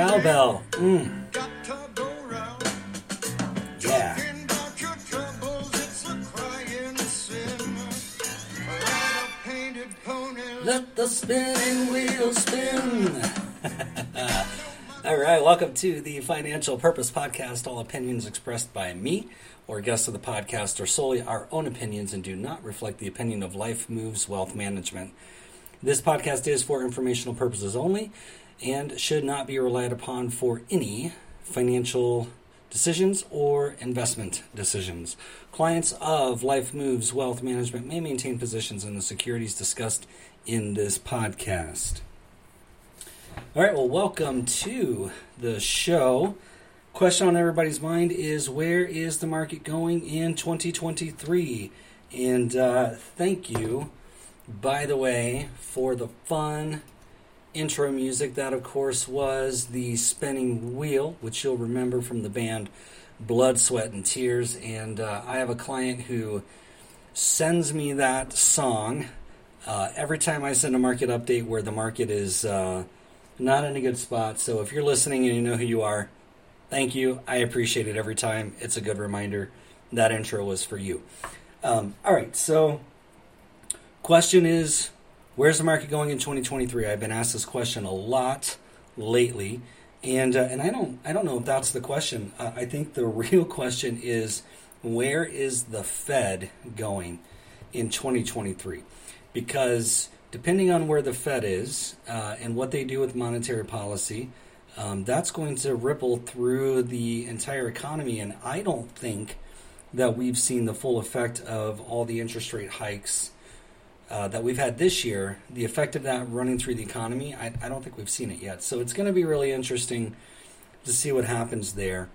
Cowbell. Mm. Yeah. Let the spinning wheel spin. All right, welcome to the Financial Purpose Podcast. All opinions expressed by me or guests of the podcast are solely our own opinions and do not reflect the opinion of Life Moves Wealth Management. This podcast is for informational purposes only and should not be relied upon for any financial decisions or investment decisions. Clients of Life Moves Wealth Management may maintain positions in the securities discussed in this podcast. All right, well, welcome to the show. Question on everybody's mind is where is the market going in 2023? And uh, thank you, by the way, for the fun intro music. That, of course, was the spinning wheel, which you'll remember from the band Blood, Sweat, and Tears. And uh, I have a client who sends me that song uh, every time I send a market update where the market is uh, not in a good spot. So if you're listening and you know who you are, thank you. I appreciate it every time. It's a good reminder. That intro was for you. Um, all right, so question is where's the market going in 2023? I've been asked this question a lot lately, and uh, and I don't I don't know if that's the question. Uh, I think the real question is where is the Fed going in 2023? Because depending on where the Fed is uh, and what they do with monetary policy, um, that's going to ripple through the entire economy. And I don't think that we've seen the full effect of all the interest rate hikes uh, that we've had this year. The effect of that running through the economy, I, I don't think we've seen it yet. So it's going to be really interesting to see what happens there.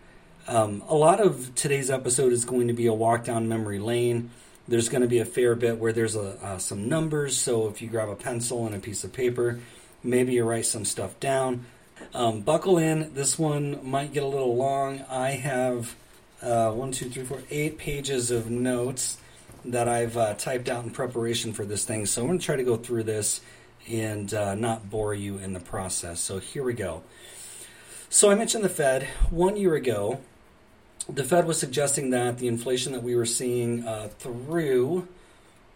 Um, a lot of today's episode is going to be a walk down memory lane. There's going to be a fair bit where there's a, uh, some numbers. So if you grab a pencil and a piece of paper, maybe you write some stuff down. Um, buckle in. This one might get a little long. I have uh, one, two, three, four, eight pages of notes that I've uh, typed out in preparation for this thing. So I'm going to try to go through this and uh, not bore you in the process. So here we go. So I mentioned the Fed one year ago the Fed was suggesting that the inflation that we were seeing uh, through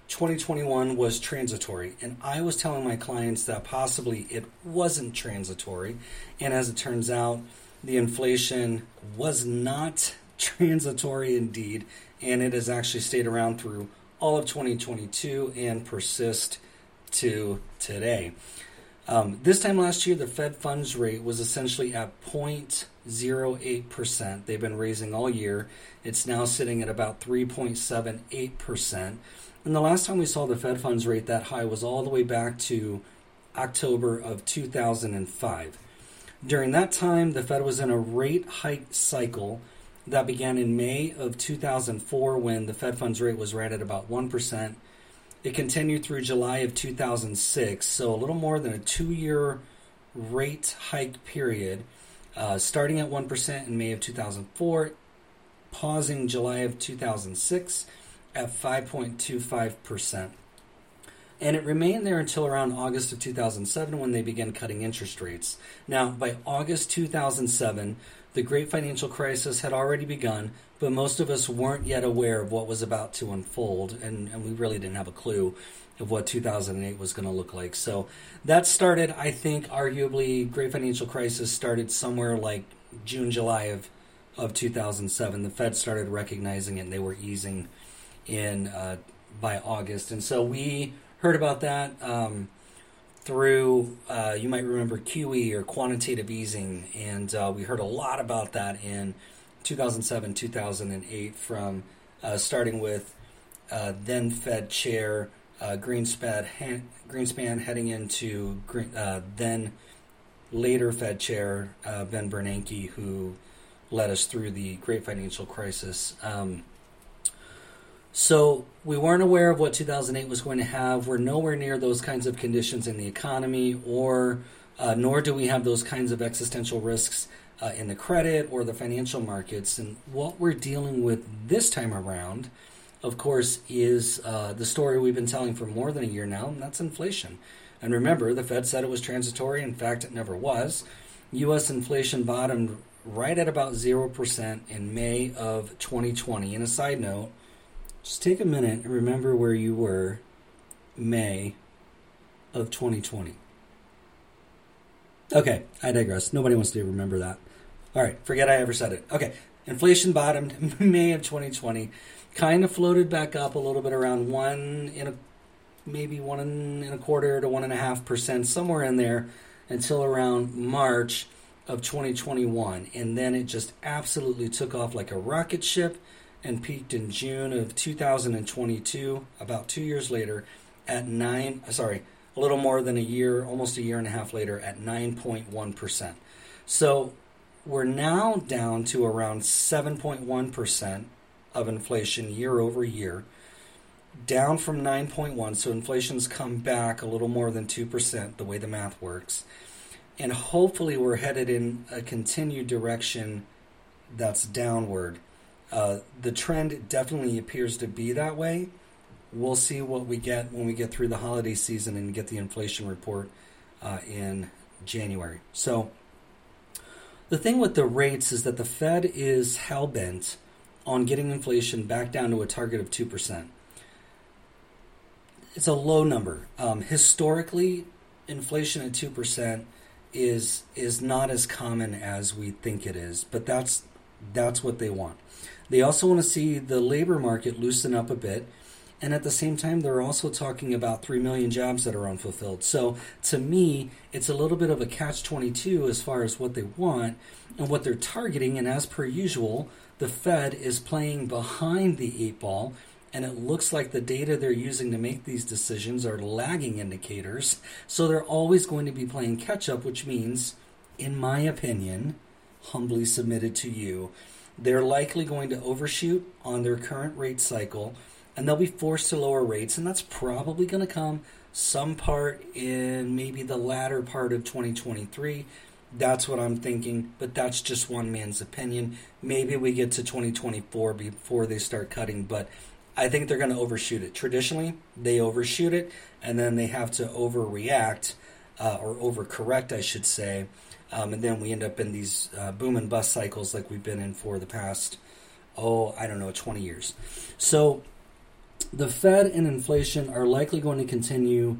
2021 was transitory. And I was telling my clients that possibly it wasn't transitory. And as it turns out, the inflation was not transitory indeed. And it has actually stayed around through all of 2022 and persist to today. Um, this time last year, the Fed funds rate was essentially at 0.08%. They've been raising all year. It's now sitting at about 3.78%. And the last time we saw the Fed funds rate that high was all the way back to October of 2005. During that time, the Fed was in a rate hike cycle that began in May of 2004 when the Fed funds rate was right at about 1%. It continued through July of 2006, so a little more than a two year rate hike period, uh, starting at 1% in May of 2004, pausing July of 2006 at 5.25%. And it remained there until around August of 2007 when they began cutting interest rates. Now, by August 2007, the great financial crisis had already begun, but most of us weren't yet aware of what was about to unfold, and, and we really didn't have a clue of what 2008 was going to look like. So that started, I think, arguably, great financial crisis started somewhere like June, July of of 2007. The Fed started recognizing it, and they were easing in uh, by August, and so we heard about that. Um, through, uh, you might remember QE or quantitative easing, and uh, we heard a lot about that in 2007, 2008, from uh, starting with uh, then Fed Chair uh, Greenspan, Greenspan heading into Green, uh, then later Fed Chair Ben Bernanke, who led us through the great financial crisis. Um, so we weren't aware of what 2008 was going to have. We're nowhere near those kinds of conditions in the economy, or uh, nor do we have those kinds of existential risks uh, in the credit or the financial markets. And what we're dealing with this time around, of course, is uh, the story we've been telling for more than a year now, and that's inflation. And remember, the Fed said it was transitory. In fact, it never was. U.S. inflation bottomed right at about 0% in May of 2020. And a side note, just take a minute and remember where you were May of 2020. Okay, I digress. Nobody wants to remember that. All right, forget I ever said it. Okay, inflation bottomed May of 2020, kind of floated back up a little bit around one in a maybe one and a quarter to one and a half percent, somewhere in there, until around March of 2021, and then it just absolutely took off like a rocket ship and peaked in June of 2022, about two years later, at nine. Sorry, a little more than a year, almost a year and a half later, at 9.1 percent. So we're now down to around 7.1 percent of inflation year over year, down from 9.1. So inflation's come back a little more than 2%, the way the math works. And hopefully we're headed in a continued direction that's downward. Uh, the trend definitely appears to be that way. We'll see what we get when we get through the holiday season and get the inflation report uh, in January. So, the thing with the rates is that the Fed is hell bent on getting inflation back down to a target of 2%. It's a low number. Um, historically, inflation at 2% is is not as common as we think it is, but that's that's what they want. They also want to see the labor market loosen up a bit. And at the same time, they're also talking about 3 million jobs that are unfulfilled. So to me, it's a little bit of a catch 22 as far as what they want and what they're targeting. And as per usual, the Fed is playing behind the eight ball, and it looks like the data they're using to make these decisions are lagging indicators. So they're always going to be playing catch up, which means, in my opinion, humbly submitted to you, they're likely going to overshoot on their current rate cycle and they'll be forced to lower rates, and that's probably going to come some part in maybe the latter part of 2023 that's what I'm thinking, but that's just one man's opinion. Maybe we get to 2024 before they start cutting, but I think they're going to overshoot it. Traditionally, they overshoot it and then they have to overreact uh, or overcorrect, I should say. Um, and then we end up in these uh, boom and bust cycles like we've been in for the past, oh, I don't know, 20 years. So the Fed and inflation are likely going to continue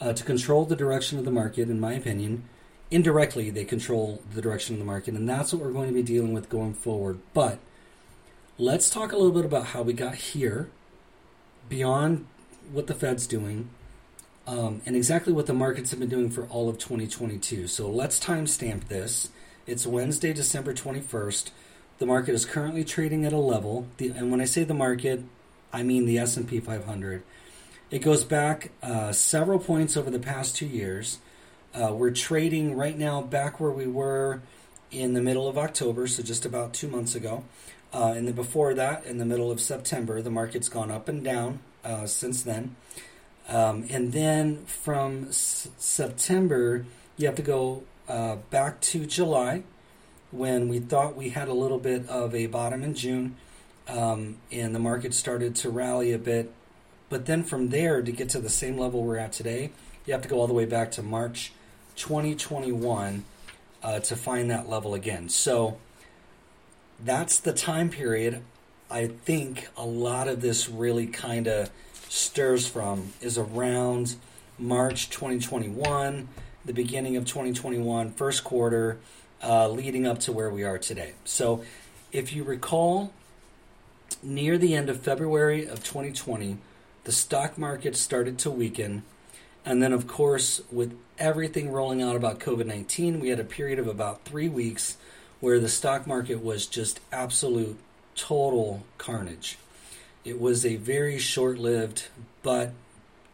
uh, to control the direction of the market, in my opinion indirectly they control the direction of the market, and that's what we're going to be dealing with going forward. But let's talk a little bit about how we got here, beyond what the Fed's doing, um, and exactly what the markets have been doing for all of 2022. So let's timestamp this. It's Wednesday, December 21st. The market is currently trading at a level, the, and when I say the market, I mean the S&P 500. It goes back uh, several points over the past two years. Uh, we're trading right now back where we were in the middle of October, so just about two months ago. Uh, and then before that, in the middle of September, the market's gone up and down uh, since then. Um, and then from S- September, you have to go uh, back to July when we thought we had a little bit of a bottom in June um, and the market started to rally a bit. But then from there, to get to the same level we're at today, you have to go all the way back to March 2021 uh, to find that level again. So that's the time period I think a lot of this really kind of stirs from is around March 2021, the beginning of 2021, first quarter, uh, leading up to where we are today. So if you recall, near the end of February of 2020, the stock market started to weaken and then, of course, with everything rolling out about COVID 19, we had a period of about three weeks where the stock market was just absolute total carnage. It was a very short lived but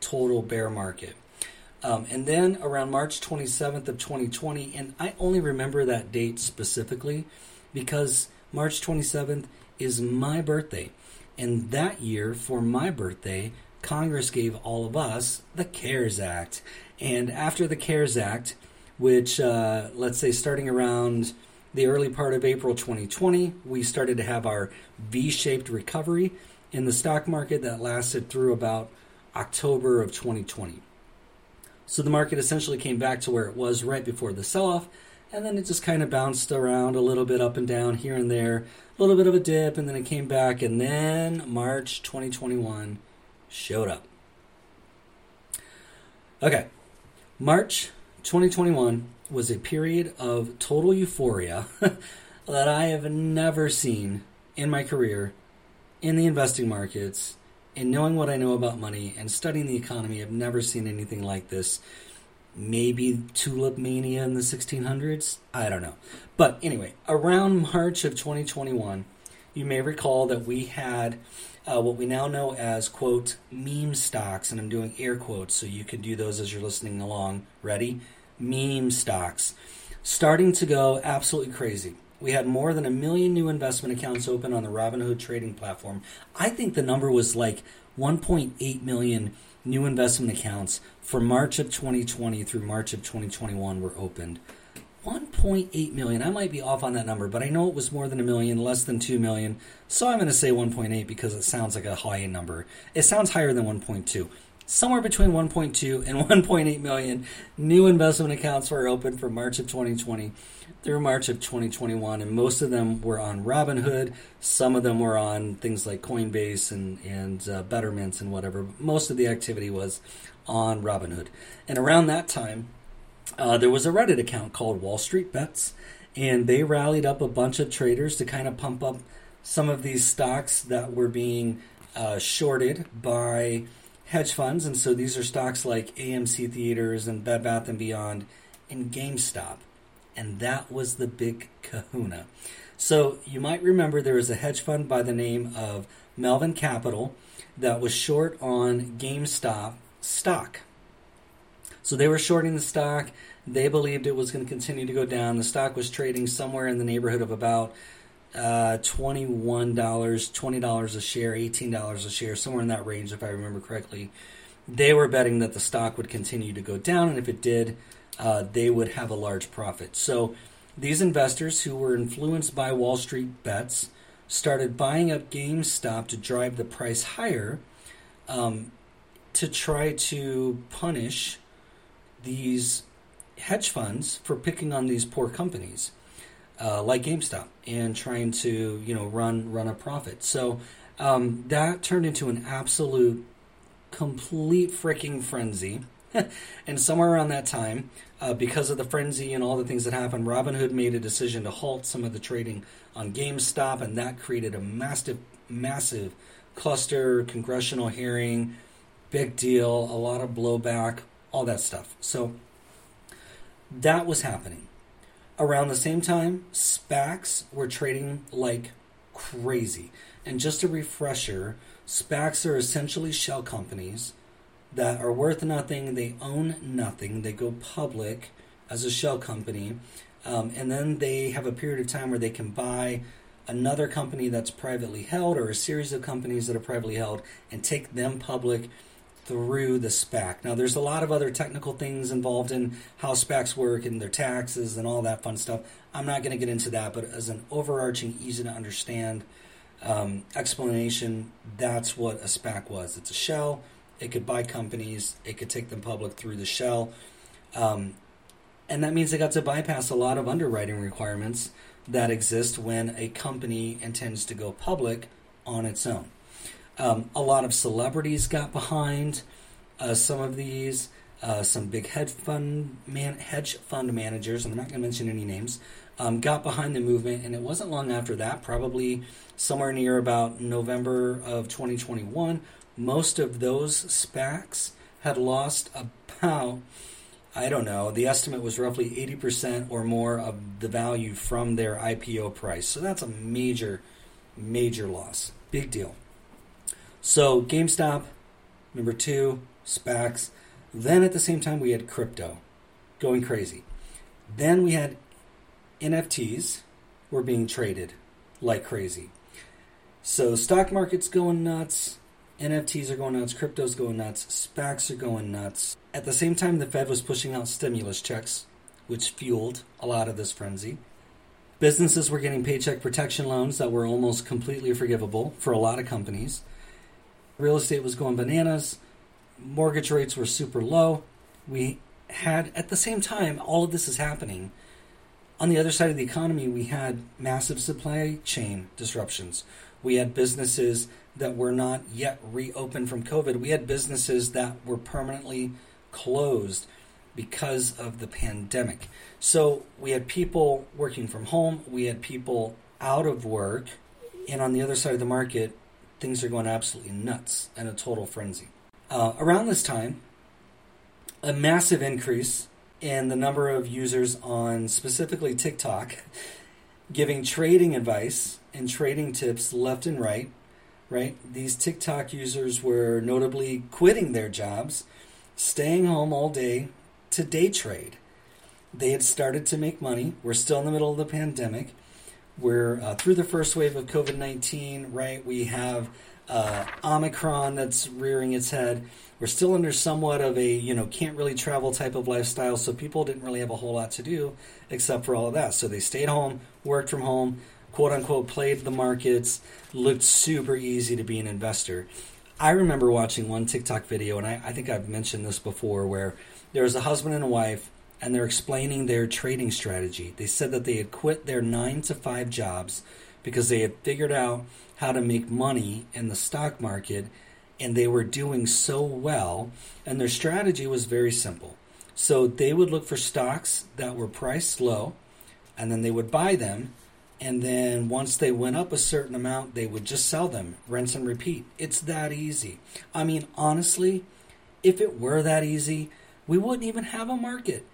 total bear market. Um, and then around March 27th of 2020, and I only remember that date specifically because March 27th is my birthday. And that year, for my birthday, Congress gave all of us the CARES Act. And after the CARES Act, which, uh, let's say, starting around the early part of April 2020, we started to have our V shaped recovery in the stock market that lasted through about October of 2020. So the market essentially came back to where it was right before the sell off, and then it just kind of bounced around a little bit up and down here and there, a little bit of a dip, and then it came back, and then March 2021 showed up. Okay, March 2021 was a period of total euphoria that I have never seen in my career in the investing markets, in knowing what I know about money and studying the economy. I've never seen anything like this. Maybe tulip mania in the 1600s? I don't know. But anyway, around March of 2021, you may recall that we had uh, what we now know as, quote, meme stocks, and I'm doing air quotes so you can do those as you're listening along. Ready? Meme stocks. Starting to go absolutely crazy. We had more than a million new investment accounts open on the Robinhood trading platform. I think the number was like 1.8 million new investment accounts for March of 2020 through March of 2021 were opened. 1.8 million. I might be off on that number, but I know it was more than a million, less than 2 million. So I'm going to say 1.8 because it sounds like a high number. It sounds higher than 1.2. Somewhere between 1.2 and 1.8 million new investment accounts were opened for March of 2020 through March of 2021, and most of them were on Robinhood. Some of them were on things like Coinbase and and uh, Betterments and whatever. Most of the activity was on Robinhood, and around that time, uh, there was a Reddit account called Wall Street Bets, and they rallied up a bunch of traders to kind of pump up some of these stocks that were being uh, shorted by hedge funds. And so these are stocks like AMC Theaters and Bed Bath and Beyond and GameStop. And that was the big kahuna. So you might remember there was a hedge fund by the name of Melvin Capital that was short on GameStop stock. So they were shorting the stock. They believed it was going to continue to go down. The stock was trading somewhere in the neighborhood of about uh, $21, $20 a share, $18 a share, somewhere in that range, if I remember correctly. They were betting that the stock would continue to go down, and if it did, uh, they would have a large profit. So these investors who were influenced by Wall Street bets started buying up GameStop to drive the price higher um, to try to punish these hedge funds for picking on these poor companies uh, like GameStop and trying to you know run run a profit. So um, that turned into an absolute complete freaking frenzy. and somewhere around that time, uh, because of the frenzy and all the things that happened, Robinhood made a decision to halt some of the trading on GameStop, and that created a massive, massive cluster, congressional hearing, big deal, a lot of blowback, all that stuff. So that was happening. Around the same time, SPACs were trading like crazy. And just a refresher, SPACs are essentially shell companies that are worth nothing, they own nothing, they go public as a shell company, um, and then they have a period of time where they can buy another company that's privately held or a series of companies that are privately held and take them public through the SPAC. Now, there's a lot of other technical things involved in how SPACs work and their taxes and all that fun stuff. I'm not going to get into that, but as an overarching, easy to understand um, explanation, that's what a SPAC was. It's a shell. It could buy companies. It could take them public through the shell, um, and that means they got to bypass a lot of underwriting requirements that exist when a company intends to go public on its own. Um, a lot of celebrities got behind uh, some of these. Uh, some big hedge fund man, hedge fund managers, I'm not going to mention any names, um, got behind the movement. And it wasn't long after that, probably somewhere near about November of 2021, most of those SPACs had lost about I don't know. The estimate was roughly 80% or more of the value from their IPO price. So that's a major, major loss. Big deal. So GameStop, number two, SPACs. Then at the same time, we had crypto going crazy. Then we had NFTs were being traded like crazy. So stock market's going nuts. NFTs are going nuts, crypto's going nuts, SPACs are going nuts. At the same time, the Fed was pushing out stimulus checks, which fueled a lot of this frenzy. Businesses were getting paycheck protection loans that were almost completely forgivable for a lot of companies. Real estate was going bananas. Mortgage rates were super low. We had, at the same time, all of this is happening. On the other side of the economy, we had massive supply chain disruptions. We had businesses that were not yet reopened from COVID. We had businesses that were permanently closed because of the pandemic. So we had people working from home, we had people out of work, and on the other side of the market, things are going absolutely nuts and a total frenzy. Uh, around this time, a massive increase in the number of users on specifically TikTok giving trading advice and trading tips left and right. Right? These TikTok users were notably quitting their jobs, staying home all day to day trade. They had started to make money. We're still in the middle of the pandemic. We're uh, through the first wave of COVID 19, right? We have uh, Omicron that's rearing its head. We're still under somewhat of a, you know, can't really travel type of lifestyle, so people didn't really have a whole lot to do except for all of that. So they stayed home, worked from home, quote unquote, played the markets, looked super easy to be an investor. I remember watching one TikTok video, and I, I think I've mentioned this before, where there was a husband and a wife, and they're explaining their trading strategy. They said that they had quit their nine to five jobs because they had figured out how to make money in the stock market, and they were doing so well. And their strategy was very simple. So they would look for stocks that were priced low, and then they would buy them and then once they went up a certain amount, they would just sell them, rinse and repeat. It's that easy. I mean, honestly, if it were that easy, we wouldn't even have a market.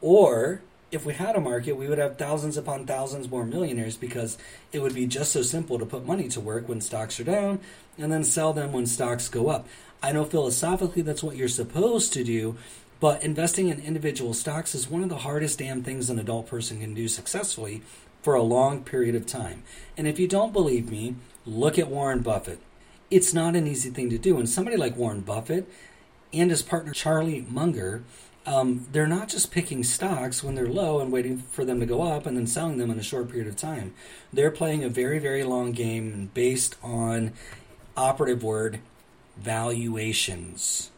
Or if we had a market, we would have thousands upon thousands more millionaires because it would be just so simple to put money to work when stocks are down and then sell them when stocks go up. I know philosophically that's what you're supposed to do, but investing in individual stocks is one of the hardest damn things an adult person can do successfully for a long period of time. And if you don't believe me, look at Warren Buffett. It's not an easy thing to do. And somebody like Warren Buffett and his partner Charlie Munger, um, they're not just picking stocks when they're low and waiting for them to go up and then selling them in a short period of time. They're playing a very, very long game based on operative word valuations.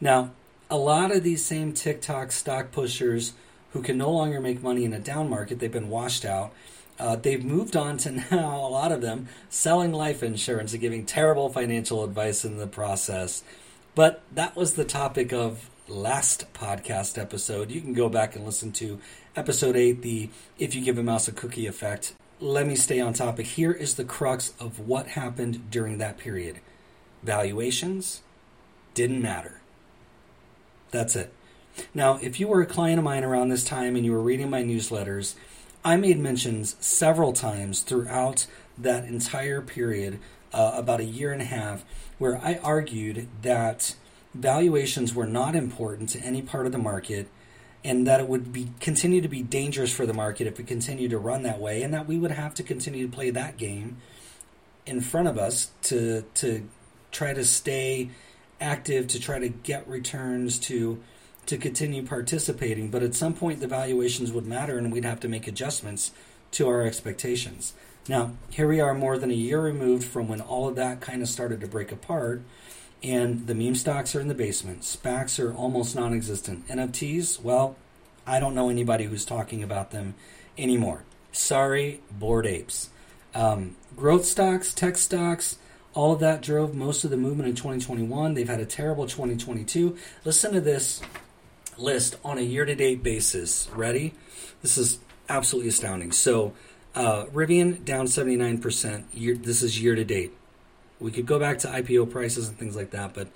Now, a lot of these same TikTok stock pushers who can no longer make money in a down market. They've been washed out. Uh, they've moved on to now, a lot of them, selling life insurance and giving terrible financial advice in the process. But that was the topic of last podcast episode. You can go back and listen to episode 8, the If You Give a Mouse a Cookie effect. Let me stay on topic. Here is the crux of what happened during that period valuations didn't matter. That's it. Now, if you were a client of mine around this time and you were reading my newsletters, I made mentions several times throughout that entire period, uh, about a year and a half, where I argued that valuations were not important to any part of the market and that it would be continue to be dangerous for the market if it continued to run that way and that we would have to continue to play that game in front of us to to try to stay active to try to get returns to to continue participating, but at some point the valuations would matter and we'd have to make adjustments to our expectations. Now, here we are more than a year removed from when all of that kind of started to break apart, and the meme stocks are in the basement. SPACs are almost non existent. NFTs, well, I don't know anybody who's talking about them anymore. Sorry, bored apes. Um, growth stocks, tech stocks, all of that drove most of the movement in 2021. They've had a terrible 2022. Listen to this list on a year to date basis. Ready? This is absolutely astounding. So, uh, Rivian down 79%. Year, this is year to date. We could go back to IPO prices and things like that, but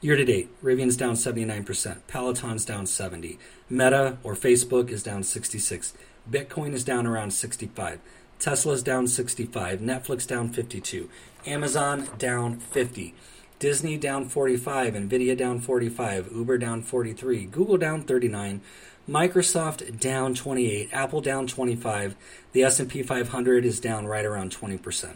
year to date, Rivian's down 79%. Peloton's down 70. Meta or Facebook is down 66. Bitcoin is down around 65. Tesla's down 65. Netflix down 52. Amazon down 50. Disney down 45, Nvidia down 45, Uber down 43, Google down 39, Microsoft down 28, Apple down 25. The S&P 500 is down right around 20%.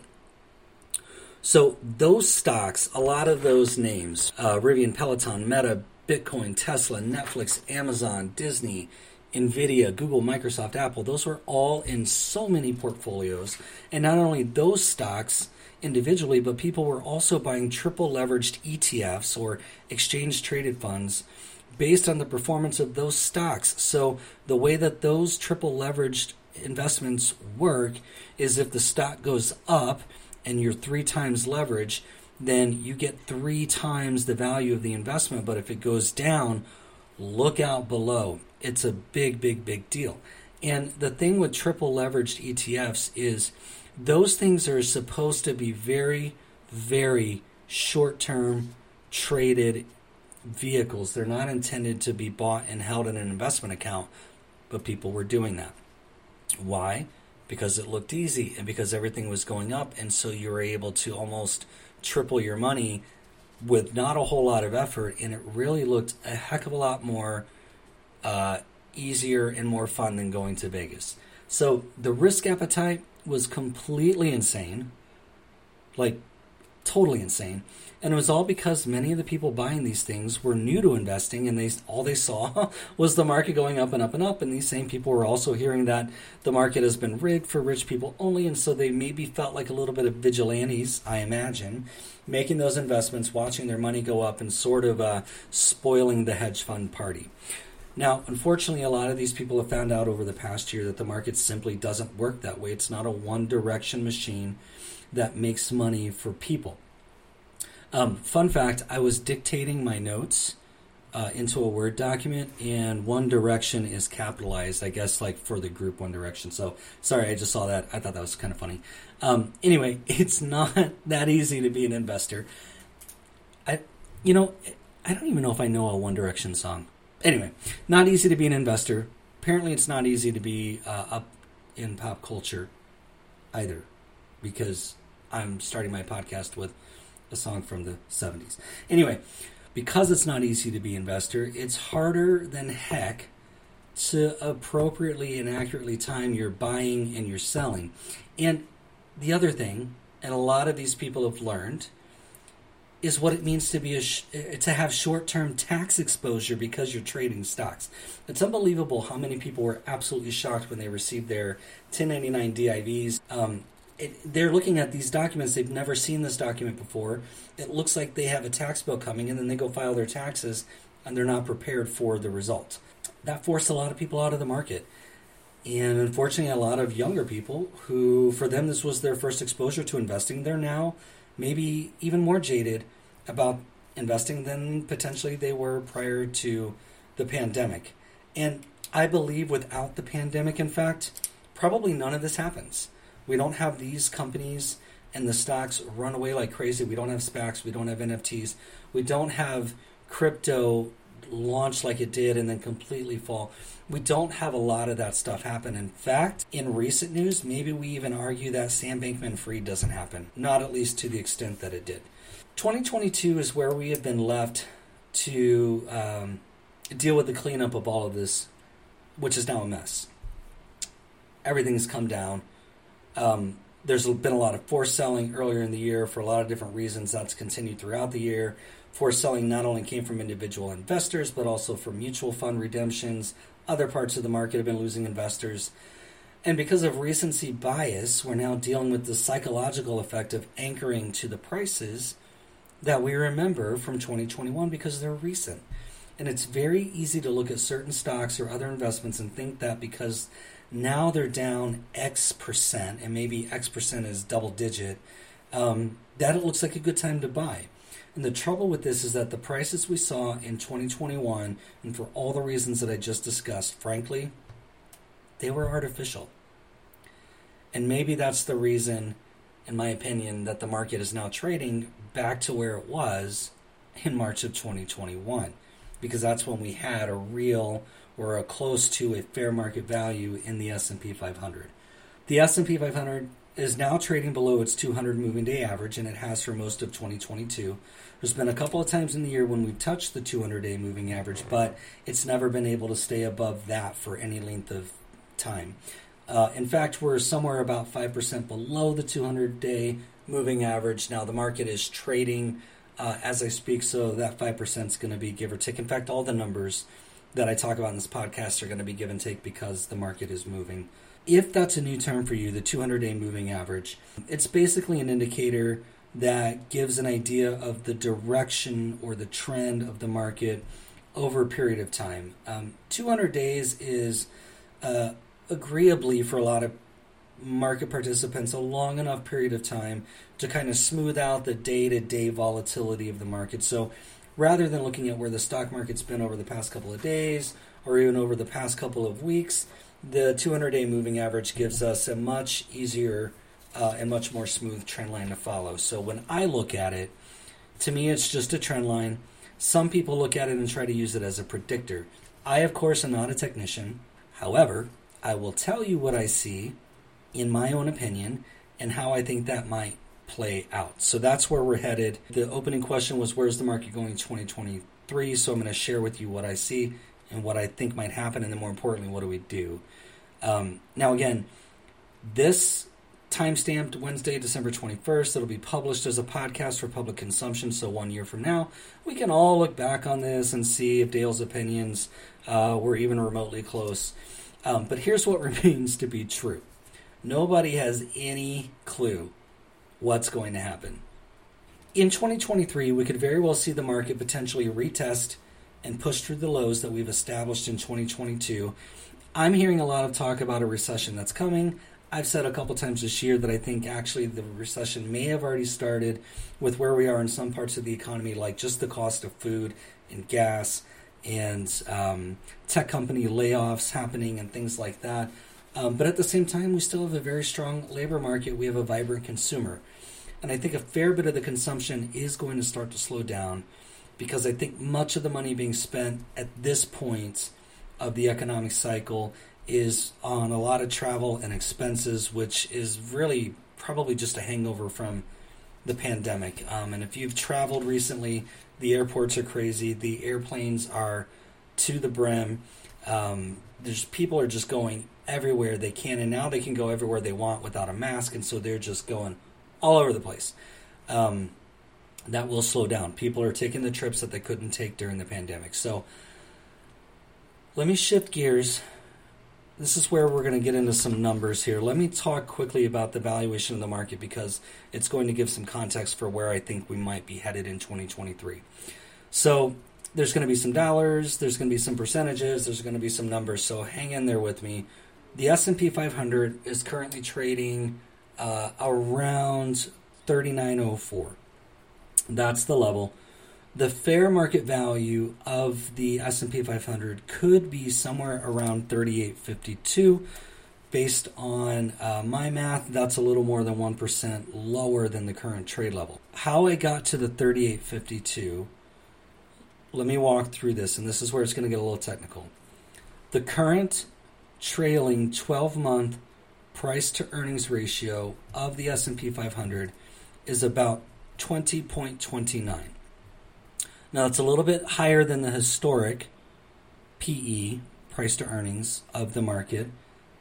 So those stocks, a lot of those names, uh, Rivian, Peloton, Meta, Bitcoin, Tesla, Netflix, Amazon, Disney, Nvidia, Google, Microsoft, Apple, those were all in so many portfolios. And not only those stocks, individually, but people were also buying triple leveraged ETFs or exchange traded funds based on the performance of those stocks. So the way that those triple leveraged investments work is if the stock goes up and you're three times leverage, then you get three times the value of the investment. But if it goes down, look out below. It's a big, big, big deal. And the thing with triple leveraged ETFs is those things are supposed to be very, very short term traded vehicles. They're not intended to be bought and held in an investment account, but people were doing that. Why? Because it looked easy and because everything was going up, and so you were able to almost triple your money with not a whole lot of effort, and it really looked a heck of a lot more uh, easier and more fun than going to Vegas. So the risk appetite was completely insane, like totally insane. And it was all because many of the people buying these things were new to investing and they all they saw was the market going up and up and up and these same people were also hearing that the market has been rigged for rich people only and so they maybe felt like a little bit of vigilantes, I imagine, making those investments, watching their money go up and sort of uh, spoiling the hedge fund party. Now, unfortunately, a lot of these people have found out over the past year that the market simply doesn't work that way. It's not a one direction machine that makes money for people. Um, fun fact I was dictating my notes uh, into a Word document, and One Direction is capitalized, I guess, like for the group One Direction. So, sorry, I just saw that. I thought that was kind of funny. Um, anyway, it's not that easy to be an investor. I, you know, I don't even know if I know a One Direction song. Anyway, not easy to be an investor. Apparently, it's not easy to be uh, up in pop culture either, because I'm starting my podcast with a song from the 70s. Anyway, because it's not easy to be investor, it's harder than heck to appropriately and accurately time your buying and your selling. And the other thing, and a lot of these people have learned, is what it means to be sh- to have short-term tax exposure because you're trading stocks. It's unbelievable how many people were absolutely shocked when they received their 1099 DIVs. Um, it, they're looking at these documents. They've never seen this document before. It looks like they have a tax bill coming, and then they go file their taxes, and they're not prepared for the result. That forced a lot of people out of the market. And unfortunately, a lot of younger people who, for them, this was their first exposure to investing, they're now maybe even more jaded about investing than potentially they were prior to the pandemic. And I believe without the pandemic, in fact, probably none of this happens. We don't have these companies and the stocks run away like crazy. We don't have SPACs. We don't have NFTs. We don't have crypto launch like it did and then completely fall. We don't have a lot of that stuff happen. In fact, in recent news, maybe we even argue that Sam Bankman Fried doesn't happen, not at least to the extent that it did. 2022 is where we have been left to um, deal with the cleanup of all of this, which is now a mess. Everything's come down. Um, there's been a lot of forced selling earlier in the year for a lot of different reasons. That's continued throughout the year. Forced selling not only came from individual investors, but also from mutual fund redemptions. Other parts of the market have been losing investors. And because of recency bias, we're now dealing with the psychological effect of anchoring to the prices that we remember from 2021 because they're recent. And it's very easy to look at certain stocks or other investments and think that because now they're down X percent, and maybe X percent is double digit. Um, that looks like a good time to buy. And the trouble with this is that the prices we saw in 2021, and for all the reasons that I just discussed, frankly, they were artificial. And maybe that's the reason, in my opinion, that the market is now trading back to where it was in March of 2021, because that's when we had a real or close to a fair market value in the S&P 500. The S&P 500 is now trading below its 200 moving day average and it has for most of 2022. There's been a couple of times in the year when we've touched the 200 day moving average, but it's never been able to stay above that for any length of time. Uh, in fact, we're somewhere about 5% below the 200 day moving average. Now, the market is trading uh, as I speak, so that 5% is going to be give or take. In fact, all the numbers that I talk about in this podcast are going to be give and take because the market is moving. If that's a new term for you, the 200 day moving average, it's basically an indicator that gives an idea of the direction or the trend of the market over a period of time. Um, 200 days is uh, agreeably for a lot of market participants a long enough period of time to kind of smooth out the day to day volatility of the market. So rather than looking at where the stock market's been over the past couple of days or even over the past couple of weeks, the 200 day moving average gives us a much easier uh, and much more smooth trend line to follow. So when I look at it, to me, it's just a trend line. Some people look at it and try to use it as a predictor. I, of course, am not a technician. However, I will tell you what I see in my own opinion and how I think that might play out. So that's where we're headed. The opening question was where's the market going in 2023? So I'm going to share with you what I see and what I think might happen, and then more importantly, what do we do? Um, now, again, this time stamped Wednesday, December 21st. It'll be published as a podcast for public consumption. So, one year from now, we can all look back on this and see if Dale's opinions uh, were even remotely close. Um, but here's what remains to be true nobody has any clue what's going to happen. In 2023, we could very well see the market potentially retest and push through the lows that we've established in 2022. I'm hearing a lot of talk about a recession that's coming. I've said a couple times this year that I think actually the recession may have already started with where we are in some parts of the economy, like just the cost of food and gas and um, tech company layoffs happening and things like that. Um, but at the same time, we still have a very strong labor market. We have a vibrant consumer. And I think a fair bit of the consumption is going to start to slow down because I think much of the money being spent at this point of the economic cycle is on a lot of travel and expenses, which is really probably just a hangover from the pandemic. Um, and if you've traveled recently, the airports are crazy. The airplanes are to the brim. Um, there's people are just going everywhere they can, and now they can go everywhere they want without a mask, and so they're just going all over the place. Um, that will slow down. People are taking the trips that they couldn't take during the pandemic. So let me shift gears. This is where we're going to get into some numbers here. Let me talk quickly about the valuation of the market because it's going to give some context for where I think we might be headed in 2023. So there's going to be some dollars, there's going to be some percentages, there's going to be some numbers. So hang in there with me. The S&P 500 is currently trading uh, around 3904. That's the level. The fair market value of the S&P 500 could be somewhere around 3852 based on uh, my math that's a little more than 1% lower than the current trade level how i got to the 3852 let me walk through this and this is where it's going to get a little technical the current trailing 12 month price to earnings ratio of the S&P 500 is about 20.29. Now it's a little bit higher than the historic PE, price to earnings of the market,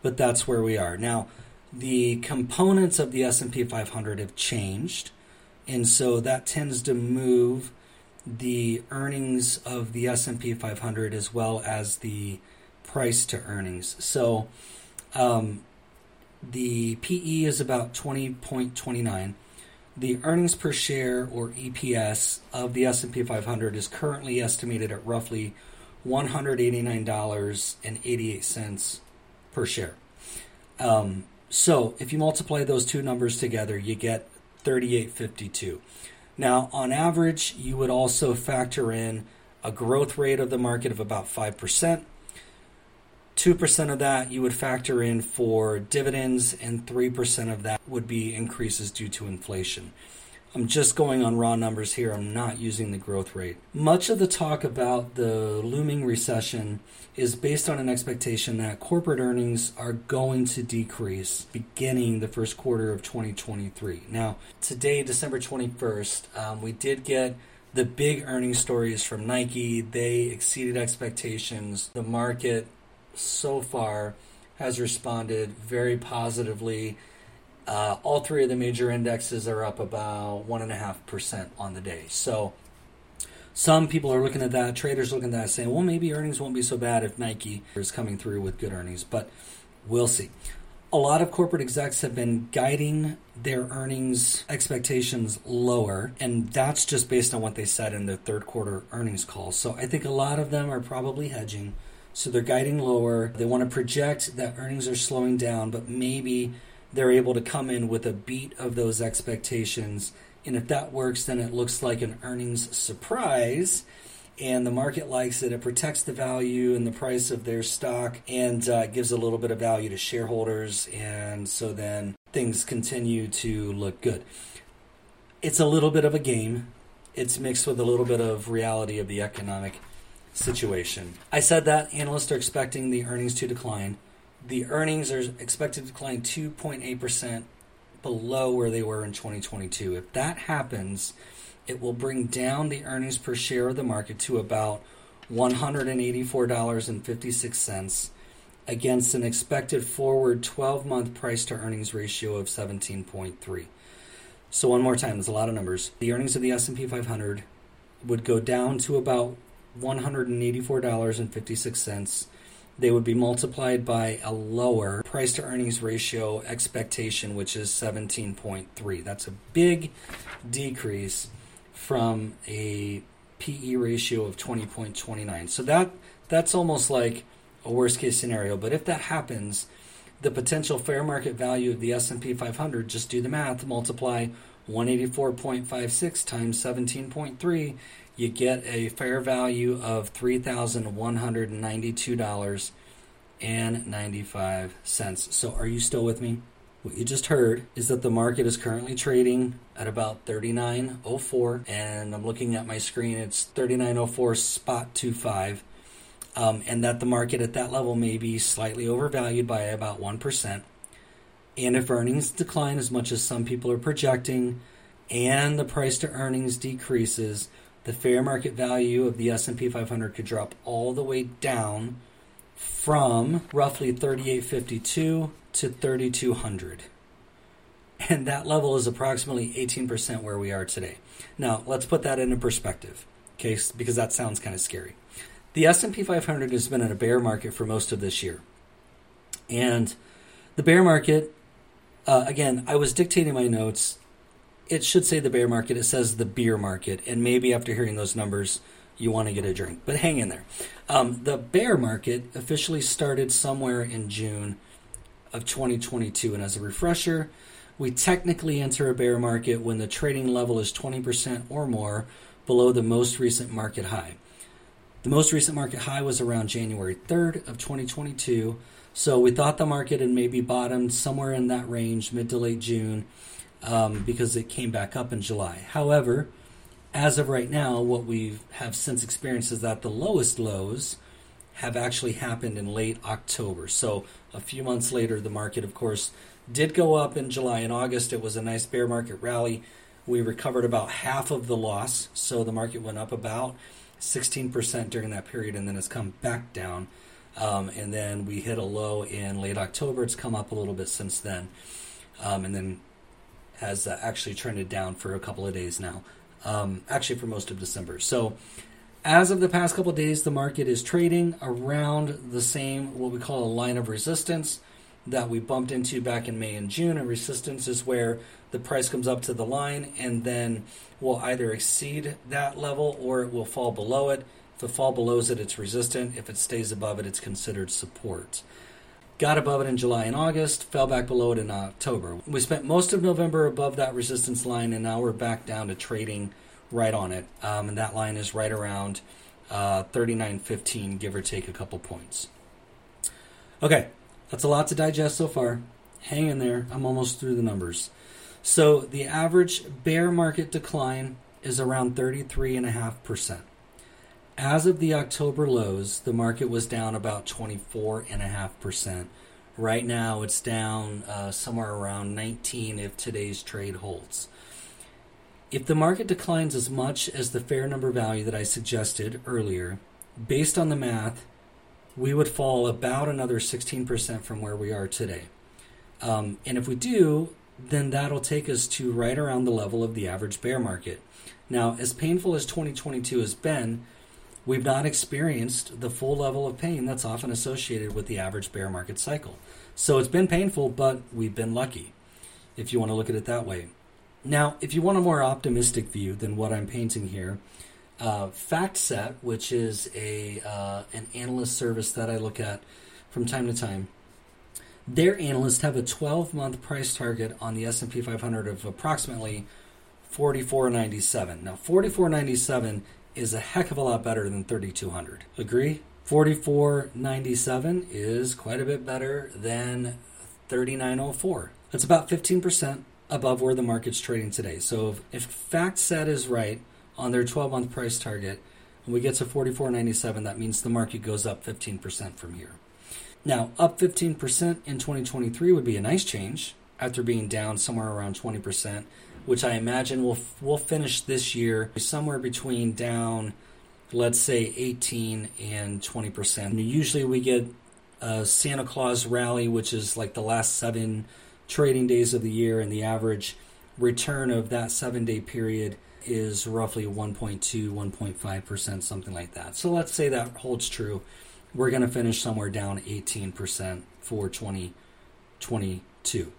but that's where we are. Now, the components of the S&P 500 have changed, and so that tends to move the earnings of the S&P 500 as well as the price to earnings. So um, the PE is about 20.29. The earnings per share or EPS of the S&P 500 is currently estimated at roughly $189.88 per share. Um, so if you multiply those two numbers together, you get 3852. Now, on average, you would also factor in a growth rate of the market of about 5%. 2% of that you would factor in for dividends, and 3% of that would be increases due to inflation. I'm just going on raw numbers here. I'm not using the growth rate. Much of the talk about the looming recession is based on an expectation that corporate earnings are going to decrease beginning the first quarter of 2023. Now, today, December 21st, um, we did get the big earnings stories from Nike. They exceeded expectations. The market so far has responded very positively. Uh, all three of the major indexes are up about 1.5% on the day. So some people are looking at that, traders looking at that, saying, well, maybe earnings won't be so bad if Nike is coming through with good earnings, but we'll see. a lot of corporate execs have been guiding their earnings expectations lower, and that's just based on what they said in their third quarter earnings call. So I think a lot of them are probably hedging. So they're guiding lower. They want to project that earnings are slowing down, but maybe they're able to come in with a beat of those expectations. And if that works, then it looks like an earnings surprise and the market likes it. It protects the value and the price of their stock and uh, gives a little bit of value to shareholders. And so then things continue to look good. It's a little bit of a game, it's mixed with a little bit of reality of the economic situation. I said that analysts are expecting the earnings to decline. The earnings are expected to decline 2.8% below where they were in 2022. If that happens, it will bring down the earnings per share of the market to about $184.56 against an expected forward 12 month price to earnings ratio of 17.3. So one more time, there's a lot of numbers. The earnings of the S&P 500 would go down to about $184.56. They would be multiplied by a lower price to earnings ratio expectation, which is 17.3. That's a big decrease from a PE ratio of 20.29. So that that's almost like a worst case scenario. But if that happens, the potential fair market value of the S&P 500, just do the math, multiply 184.56 times 17.3, you get a fair value of $3,192.95. So are you still with me? What you just heard is that the market is currently trading at about 39.04, and I'm looking at my screen, it's 39.04 spot 25, um, and that the market at that level may be slightly overvalued by about 1%. And if earnings decline as much as some people are projecting, and the price to earnings decreases, the fair market value of the S&P 500 could drop all the way down from roughly 3852 to 3200 and that level is approximately 18% where we are today. Now let's put that into perspective okay because that sounds kind of scary. The s&p 500 has been in a bear market for most of this year. And the bear market uh, again i was dictating my notes it should say the bear market it says the beer market and maybe after hearing those numbers you want to get a drink. But hang in there. Um, the bear market officially started somewhere in June of 2022. And as a refresher, we technically enter a bear market when the trading level is 20% or more below the most recent market high. The most recent market high was around January 3rd of 2022. So we thought the market had maybe bottomed somewhere in that range, mid to late June, um, because it came back up in July. However, as of right now, what we have since experienced is that the lowest lows have actually happened in late October. So a few months later, the market, of course, did go up in July and August. It was a nice bear market rally. We recovered about half of the loss, so the market went up about 16% during that period, and then it's come back down. Um, and then we hit a low in late October. It's come up a little bit since then, um, and then has uh, actually it down for a couple of days now um, actually for most of December. So, as of the past couple days, the market is trading around the same, what we call a line of resistance that we bumped into back in May and June. And resistance is where the price comes up to the line and then will either exceed that level or it will fall below it. If it falls below it, it's resistant. If it stays above it, it's considered support. Got above it in July and August, fell back below it in October. We spent most of November above that resistance line, and now we're back down to trading right on it. Um, and that line is right around uh, 39.15, give or take a couple points. Okay, that's a lot to digest so far. Hang in there, I'm almost through the numbers. So the average bear market decline is around 33.5%. As of the October lows, the market was down about 24.5%. Right now, it's down uh, somewhere around 19 if today's trade holds. If the market declines as much as the fair number value that I suggested earlier, based on the math, we would fall about another 16% from where we are today. Um, and if we do, then that'll take us to right around the level of the average bear market. Now, as painful as 2022 has been, we've not experienced the full level of pain that's often associated with the average bear market cycle. So it's been painful, but we've been lucky, if you want to look at it that way. Now, if you want a more optimistic view than what I'm painting here, uh, FactSet, which is a uh, an analyst service that I look at from time to time, their analysts have a 12 month price target on the S&P 500 of approximately 44.97. Now, 44.97 is a heck of a lot better than 3200. Agree? 44.97 is quite a bit better than 3904. That's about 15% above where the market's trading today. So if, if FactSet is right on their 12 month price target and we get to 44.97, that means the market goes up 15% from here. Now, up 15% in 2023 would be a nice change after being down somewhere around 20%, which I imagine will will finish this year somewhere between down, let's say 18 and 20%. Usually we get a Santa Claus rally, which is like the last seven trading days of the year, and the average return of that seven day period is roughly 1.2, 1.5%, something like that. So let's say that holds true we're going to finish somewhere down 18% for 2022.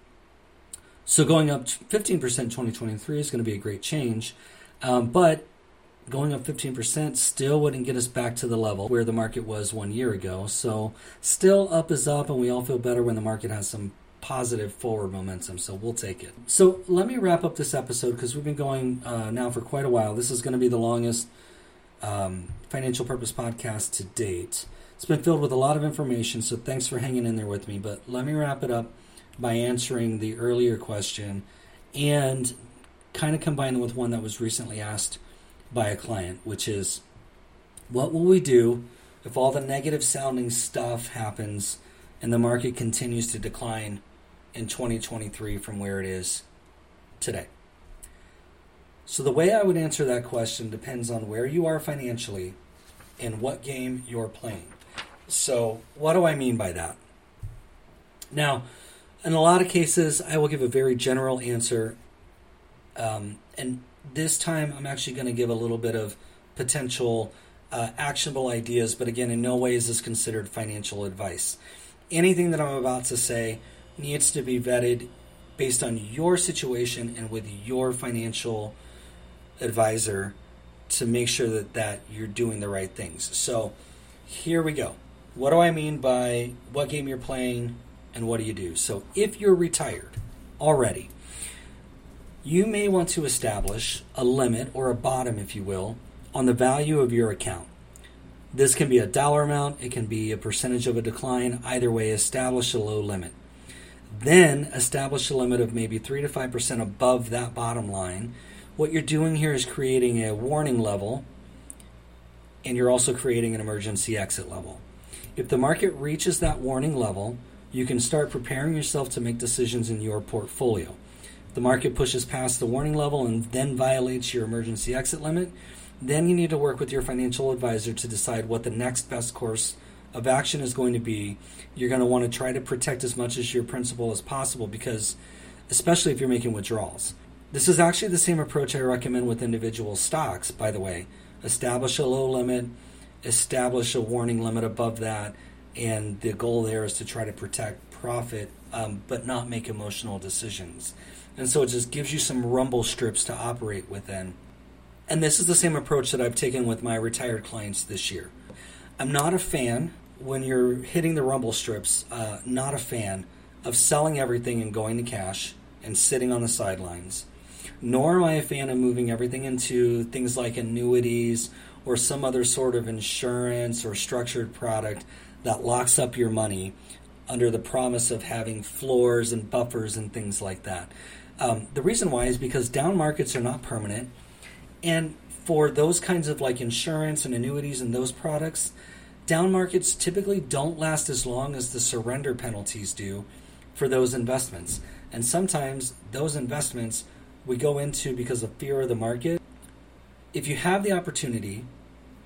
So going up 15% in 2023 is going to be a great change, um, but going up 15% still wouldn't get us back to the level where the market was one year ago. So still up is up, and we all feel better when the market has some positive forward momentum. So we'll take it. So let me wrap up this episode because we've been going uh, now for quite a while. This is going to be the longest um, financial purpose podcast to date. It's been filled with a lot of information, so thanks for hanging in there with me. But let me wrap it up by answering the earlier question and kind of combine it with one that was recently asked by a client, which is what will we do if all the negative sounding stuff happens and the market continues to decline in 2023 from where it is today? So, the way I would answer that question depends on where you are financially and what game you're playing. So, what do I mean by that? Now, in a lot of cases, I will give a very general answer. Um, and this time, I'm actually going to give a little bit of potential uh, actionable ideas, but again, in no way is this considered financial advice. Anything that I'm about to say needs to be vetted based on your situation and with your financial advisor to make sure that, that you're doing the right things. So, here we go. What do I mean by what game you're playing and what do you do? So, if you're retired already, you may want to establish a limit or a bottom, if you will, on the value of your account. This can be a dollar amount, it can be a percentage of a decline. Either way, establish a low limit. Then establish a limit of maybe 3 to 5% above that bottom line. What you're doing here is creating a warning level, and you're also creating an emergency exit level. If the market reaches that warning level, you can start preparing yourself to make decisions in your portfolio. The market pushes past the warning level and then violates your emergency exit limit, then you need to work with your financial advisor to decide what the next best course of action is going to be. You're going to want to try to protect as much as your principal as possible because, especially if you're making withdrawals. This is actually the same approach I recommend with individual stocks, by the way. Establish a low limit, establish a warning limit above that, and the goal there is to try to protect profit, um, but not make emotional decisions. And so it just gives you some rumble strips to operate within. And this is the same approach that I've taken with my retired clients this year. I'm not a fan when you're hitting the rumble strips, uh, not a fan of selling everything and going to cash and sitting on the sidelines. Nor am I a fan of moving everything into things like annuities or some other sort of insurance or structured product that locks up your money under the promise of having floors and buffers and things like that. Um, the reason why is because down markets are not permanent, and for those kinds of like insurance and annuities and those products, down markets typically don't last as long as the surrender penalties do for those investments. And sometimes those investments we go into because of fear of the market. If you have the opportunity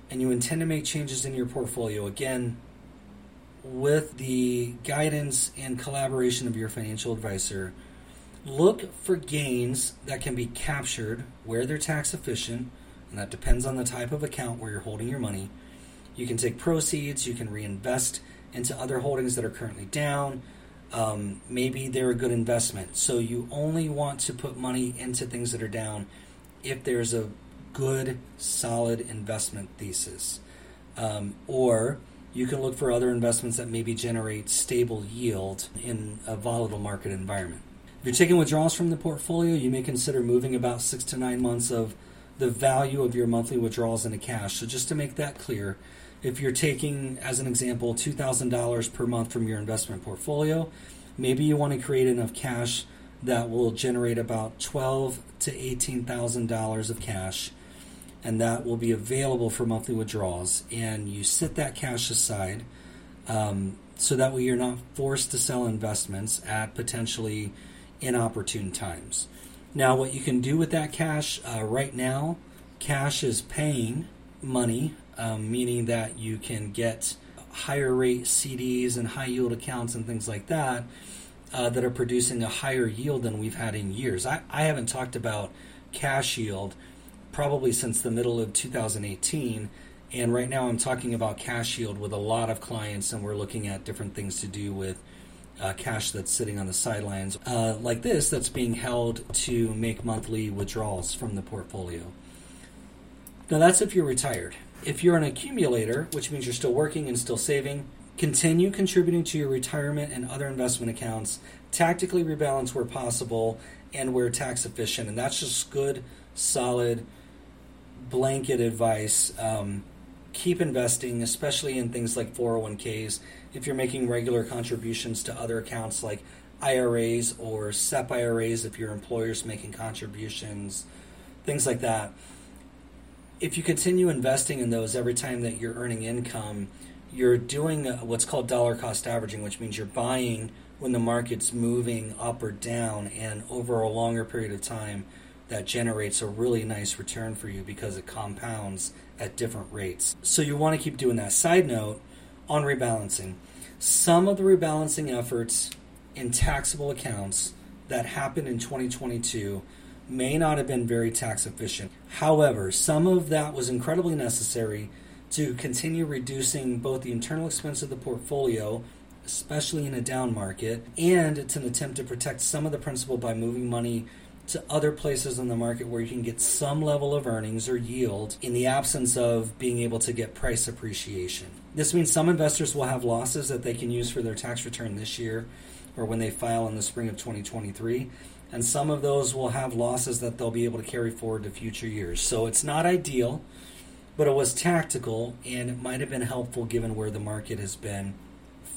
and you intend to make changes in your portfolio, again, with the guidance and collaboration of your financial advisor, look for gains that can be captured where they're tax efficient, and that depends on the type of account where you're holding your money, You can take proceeds, you can reinvest into other holdings that are currently down. Um, maybe they're a good investment. So you only want to put money into things that are down if there's a good, solid investment thesis. Um, or you can look for other investments that maybe generate stable yield in a volatile market environment. If you're taking withdrawals from the portfolio, you may consider moving about six to nine months of the value of your monthly withdrawals into cash. So, just to make that clear, if you're taking, as an example, $2,000 per month from your investment portfolio, maybe you want to create enough cash that will generate about twelve to eighteen thousand dollars of cash, and that will be available for monthly withdrawals. And you set that cash aside, um, so that way you're not forced to sell investments at potentially inopportune times. Now, what you can do with that cash uh, right now, cash is paying money, um, meaning that you can get higher rate CDs and high yield accounts and things like that uh, that are producing a higher yield than we've had in years. I, I haven't talked about cash yield probably since the middle of 2018. And right now, I'm talking about cash yield with a lot of clients, and we're looking at different things to do with uh, cash that's sitting on the sidelines, uh, like this, that's being held to make monthly withdrawals from the portfolio. Now, that's if you're retired. If you're an accumulator, which means you're still working and still saving, continue contributing to your retirement and other investment accounts, tactically rebalance where possible and where tax efficient. And that's just good, solid, blanket advice. Um, keep investing, especially in things like 401ks. If you're making regular contributions to other accounts like IRAs or SEP IRAs, if your employer's making contributions, things like that. If you continue investing in those every time that you're earning income, you're doing what's called dollar cost averaging, which means you're buying when the market's moving up or down, and over a longer period of time, that generates a really nice return for you because it compounds at different rates. So you want to keep doing that. Side note on rebalancing some of the rebalancing efforts in taxable accounts that happened in 2022 may not have been very tax efficient. However, some of that was incredibly necessary to continue reducing both the internal expense of the portfolio, especially in a down market, and it's an attempt to protect some of the principal by moving money to other places in the market where you can get some level of earnings or yield in the absence of being able to get price appreciation. This means some investors will have losses that they can use for their tax return this year or when they file in the spring of 2023. And some of those will have losses that they'll be able to carry forward to future years. So it's not ideal, but it was tactical and it might have been helpful given where the market has been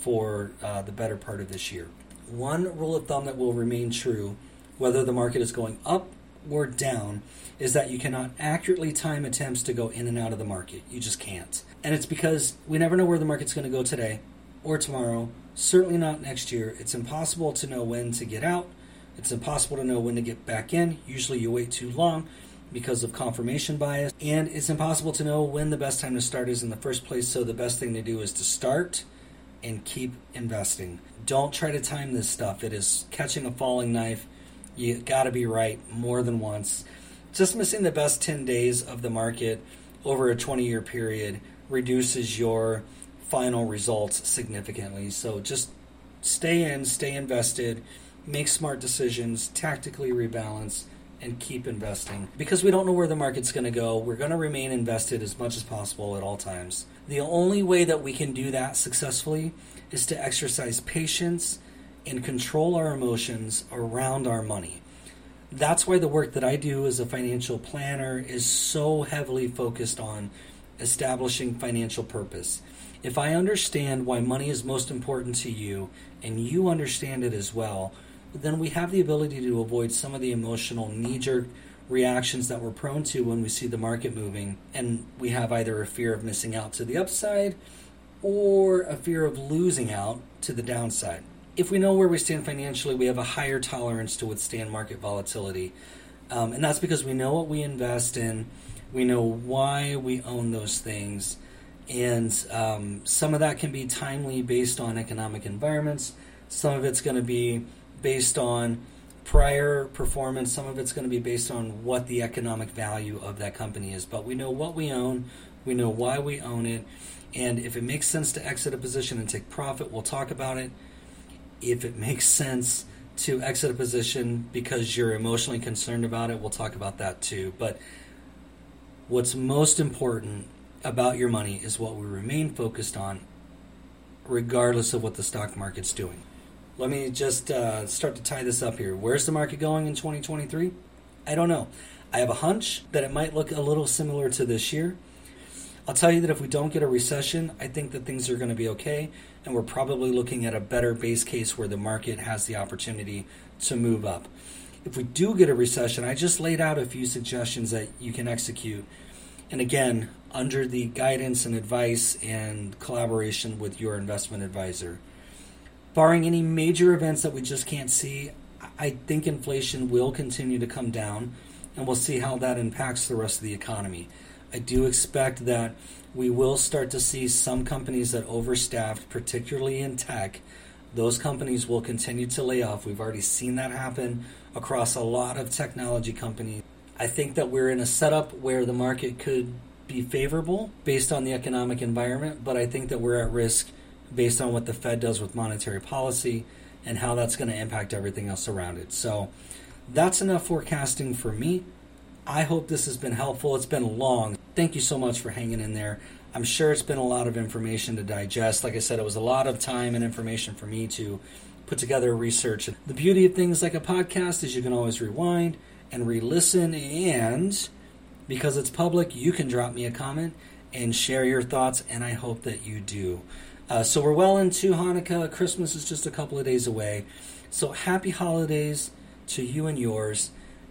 for uh, the better part of this year. One rule of thumb that will remain true whether the market is going up or down, is that you cannot accurately time attempts to go in and out of the market. You just can't. And it's because we never know where the market's going to go today or tomorrow, certainly not next year. It's impossible to know when to get out. It's impossible to know when to get back in. Usually you wait too long because of confirmation bias. And it's impossible to know when the best time to start is in the first place. So the best thing to do is to start and keep investing. Don't try to time this stuff. It is catching a falling knife you got to be right more than once. Just missing the best 10 days of the market over a 20 year period reduces your final results significantly. So just stay in, stay invested, make smart decisions, tactically rebalance, and keep investing. Because we don't know where the market's going to go, we're going to remain invested as much as possible at all times. The only way that we can do that successfully is to exercise patience and control our emotions around our money. That's why the work that I do as a financial planner is so heavily focused on establishing financial purpose. If I understand why money is most important to you and you understand it as well, then we have the ability to avoid some of the emotional knee jerk reactions that we're prone to when we see the market moving and we have either a fear of missing out to the upside or a fear of losing out to the downside if we know where we stand financially, we have a higher tolerance to withstand market volatility. Um, and that's because we know what we invest in, we know why we own those things. And um, some of that can be timely based on economic environments, some of it's going to be based on prior performance. Some of it's going to be based on what the economic value of that company is. But we know what we own, we know why we own it, and if it makes sense to exit a position and take profit, we'll talk about it. If it makes sense to exit a position because you're emotionally concerned about it, we'll talk about that too. But what's most important about your money is what we remain focused on, regardless of what the stock market's doing. Let me just uh, start to tie this up here. Where's the market going in 2023? I don't know. I have a hunch that it might look a little similar to this year. I'll tell you that if we don't get a recession, I think that things are going to be okay, and we're probably looking at a better base case where the market has the opportunity to move up. If we do get a recession, I just laid out a few suggestions that you can execute. And again, under the guidance and advice and collaboration with your investment advisor barring any major events that we just can't see, I think inflation will continue to come down, and we'll see how that impacts the rest of the economy. I do expect that we will start to see some companies that overstaffed, particularly in tech, those companies will continue to lay off. We've already seen that happen across a lot of technology companies. I think that we're in a setup where the market could be favorable based on the economic environment, but I think that we're at risk based on what the Fed does with monetary policy and how that's going to impact everything else around it. So that's enough forecasting for me. I hope this has been helpful. It's been long. Thank you so much for hanging in there. I'm sure it's been a lot of information to digest. Like I said, it was a lot of time and information for me to put together research. The beauty of things like a podcast is you can always rewind and re listen, and because it's public, you can drop me a comment and share your thoughts, and I hope that you do. Uh, so we're well into Hanukkah. Christmas is just a couple of days away. So happy holidays to you and yours.